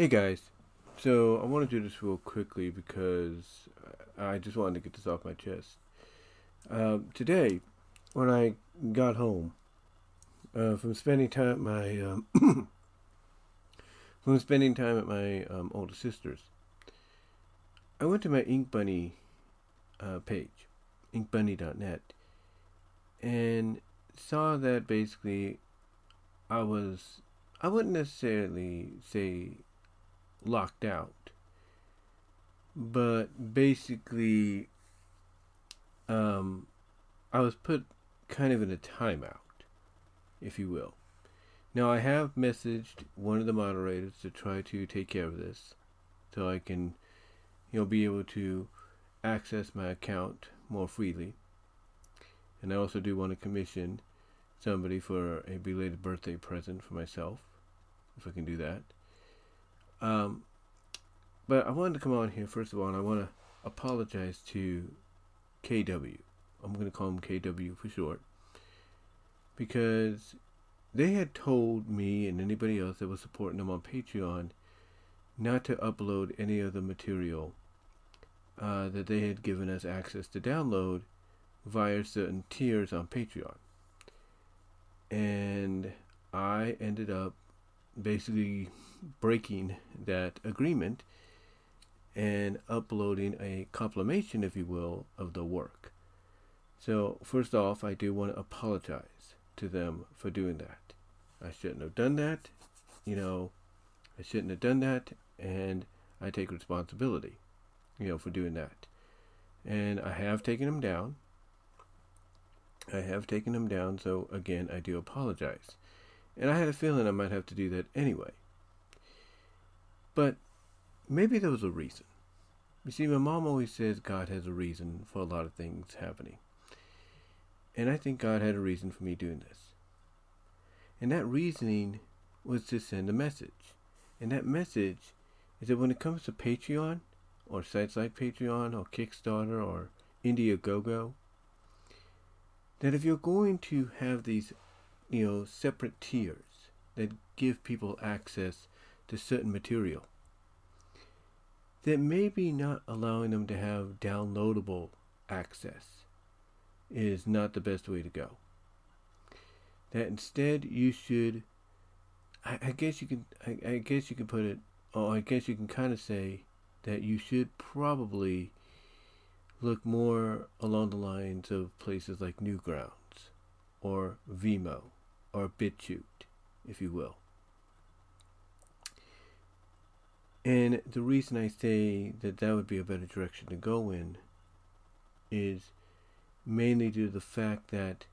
Hey guys, so I want to do this real quickly because I just wanted to get this off my chest. Uh, today, when I got home uh, from spending time at my um, from spending time at my um, older sister's, I went to my Ink Bunny uh, page, inkbunny.net, and saw that basically I was I wouldn't necessarily say locked out. But basically, um, I was put kind of in a timeout, if you will. Now, I have messaged one of the moderators to try to take care of this so I can, you know, be able to access my account more freely. And I also do want to commission somebody for a belated birthday present for myself, if I can do that. Um, but I wanted to come on here first of all, and I want to apologize to KW. I'm going to call him KW for short, because they had told me and anybody else that was supporting them on Patreon not to upload any of the material uh, that they had given us access to download via certain tiers on Patreon. And I ended up basically breaking that agreement and uploading a compilation, if you will, of the work. So, first off, I do want to apologize to them for doing that. I shouldn't have done that. You know, I shouldn't have done that, and I take responsibility, you know, for doing that. And I have taken them down. I have taken them down, so again, I do apologize. And I had a feeling I might have to do that anyway. But maybe there was a reason. You see, my mom always says God has a reason for a lot of things happening. And I think God had a reason for me doing this. And that reasoning was to send a message. And that message is that when it comes to Patreon, or sites like Patreon, or Kickstarter, or Indiegogo, that if you're going to have these you know, separate tiers that give people access to certain material. That maybe not allowing them to have downloadable access is not the best way to go. That instead you should, I, I guess you can, I, I guess you can put it, or I guess you can kind of say that you should probably look more along the lines of places like Newgrounds or Vimeo or BitChute, if you will. And the reason I say that that would be a better direction to go in is mainly due to the fact that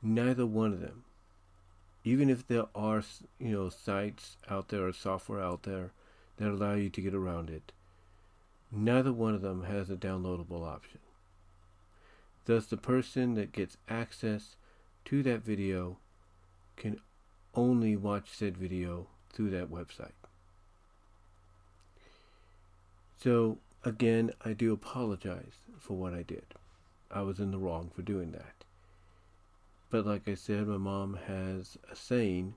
neither one of them, even if there are you know sites out there or software out there that allow you to get around it, neither one of them has a downloadable option. Thus, the person that gets access to that video can only watch said video through that website. So, again, I do apologize for what I did. I was in the wrong for doing that. But like I said, my mom has a saying,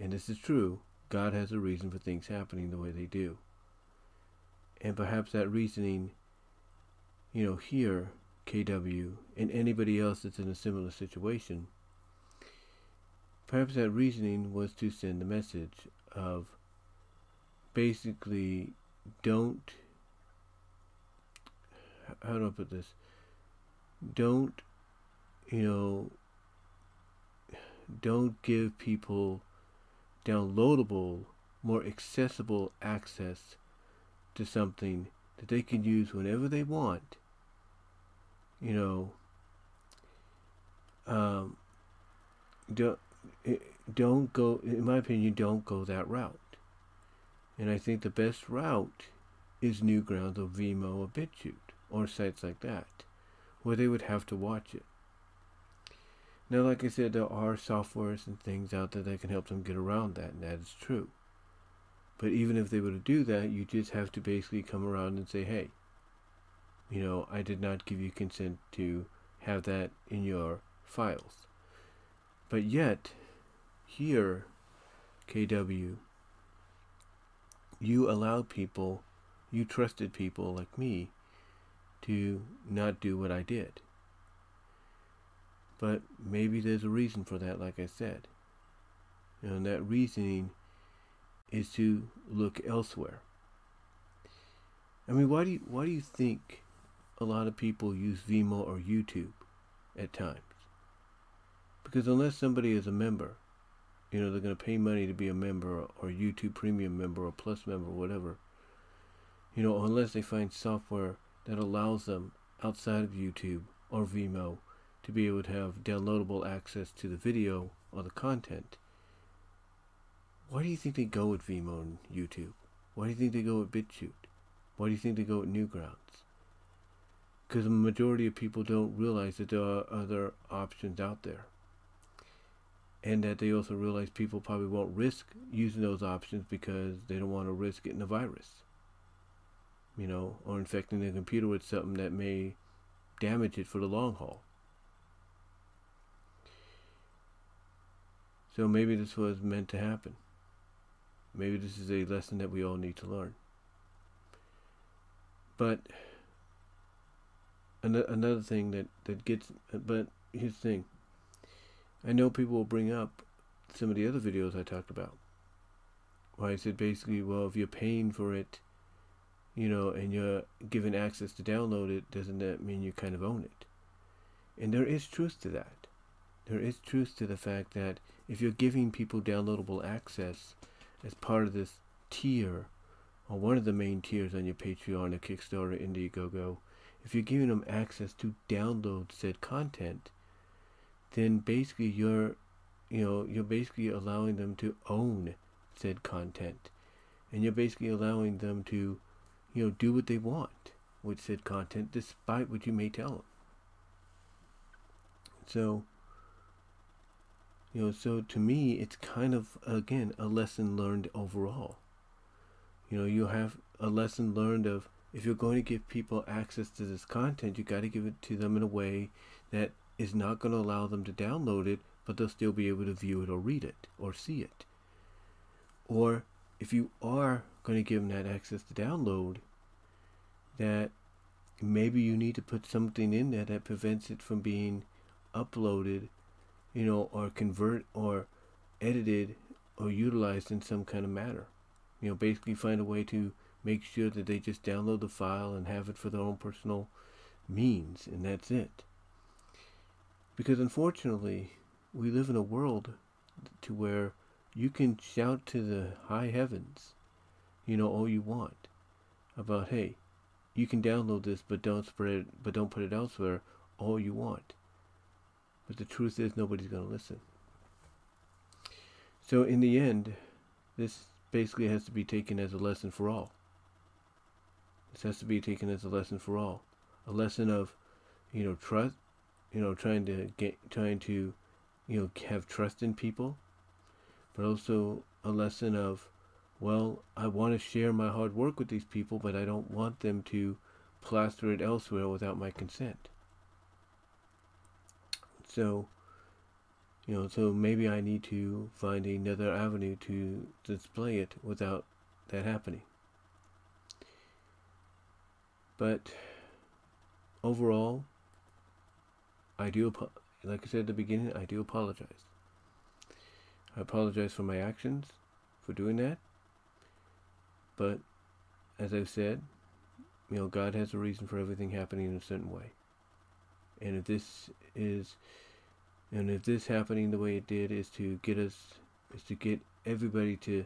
and this is true God has a reason for things happening the way they do. And perhaps that reasoning, you know, here, KW, and anybody else that's in a similar situation, Perhaps that reasoning was to send a message of basically don't how do I put this? Don't you know don't give people downloadable, more accessible access to something that they can use whenever they want. You know, um, don't don't go, in my opinion, don't go that route. And I think the best route is Newgrounds or Vimeo or BitChute or sites like that, where they would have to watch it. Now, like I said, there are softwares and things out there that can help them get around that, and that is true. But even if they were to do that, you just have to basically come around and say, hey, you know, I did not give you consent to have that in your files. But yet, here, KW, you allowed people, you trusted people like me to not do what I did. But maybe there's a reason for that, like I said. And that reasoning is to look elsewhere. I mean, why do you, why do you think a lot of people use Vimeo or YouTube at times? Because unless somebody is a member, you know, they're going to pay money to be a member or, YouTube Premium member or Plus member or whatever. You know, unless they find software that allows them outside of YouTube or Vimeo to be able to have downloadable access to the video or the content. Why do you think they go with Vimeo and YouTube? Why do you think they go with BitChute? Why do you think they go with Newgrounds? Because the majority of people don't realize that there are other options out there. And that they also realize people probably won't risk using those options because they don't want to risk getting a virus. You know, or infecting their computer with something that may damage it for the long haul. So maybe this was meant to happen. Maybe this is a lesson that we all need to learn. But another thing that, that gets, but here's the thing. I know people will bring up some of the other videos I talked about. Why I said basically, well, if you're paying for it, you know, and you're given access to download it, doesn't that mean you kind of own it? And there is truth to that. There is truth to the fact that if you're giving people downloadable access as part of this tier, or one of the main tiers on your Patreon or Kickstarter, Indiegogo, if you're giving them access to download said content, then basically you're, you know, you're basically allowing them to own said content, and you're basically allowing them to, you know, do what they want with said content, despite what you may tell them. So, you know, so to me, it's kind of, again, a lesson learned overall. You know, you have a lesson learned of if you're going to give people access to this content, you got to give it to them in a way that is not going to allow them to download it, but they'll still be able to view it or read it or see it. Or if you are going to give them that access to download, that maybe you need to put something in there that prevents it from being uploaded you know, or convert or edited or utilized in some kind of manner. You know, basically find a way to make sure that they just download the file and have it for their own personal means, and that's it. Because unfortunately, we live in a world to where you can shout to the high heavens, you know, all you want about, hey, you can download this, but don't spread it, but don't put it elsewhere, all you want. But the truth is, nobody's going to listen. So, in the end, this basically has to be taken as a lesson for all. This has to be taken as a lesson for all. A lesson of, you know, trust, you know, trying to get, trying to, you know, have trust in people, but also a lesson of, well, I want to share my hard work with these people, but I don't want them to plaster it elsewhere without my consent. So, you know, so maybe I need to find another avenue to display it without that happening. But overall, I do, like I said at the beginning, I do apologize. I apologize for my actions for doing that. But as I've said, you know, God has a reason for everything happening in a certain way. And if this is, and if this happening the way it did is to get us, is to get everybody to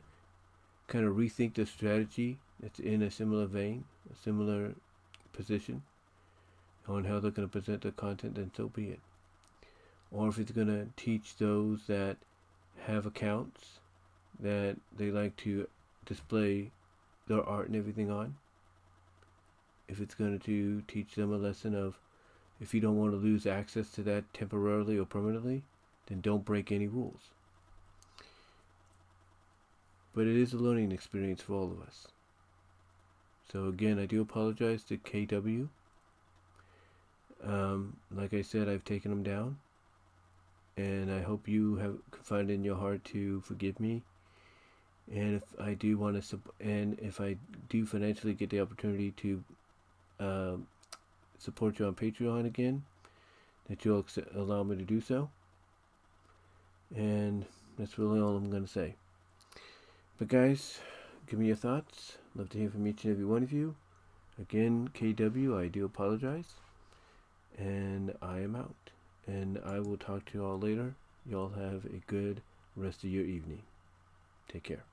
kind of rethink the strategy that's in a similar vein, a similar position on how they're going to present the content, then so be it. Or if it's going to teach those that have accounts that they like to display their art and everything on, if it's going to teach them a lesson of if you don't want to lose access to that temporarily or permanently, then don't break any rules. But it is a learning experience for all of us. So again, I do apologize to KW. Like I said, I've taken them down, and I hope you have find in your heart to forgive me And if I do want to, and if I do financially get the opportunity to uh, support you on Patreon again, that you'll allow me to do so. And that's really all I'm going to say. But guys, give me your thoughts. Love to hear from each and every one of you. Again, KW, I do apologize. And I am out. And I will talk to you all later. Y'all have a good rest of your evening. Take care.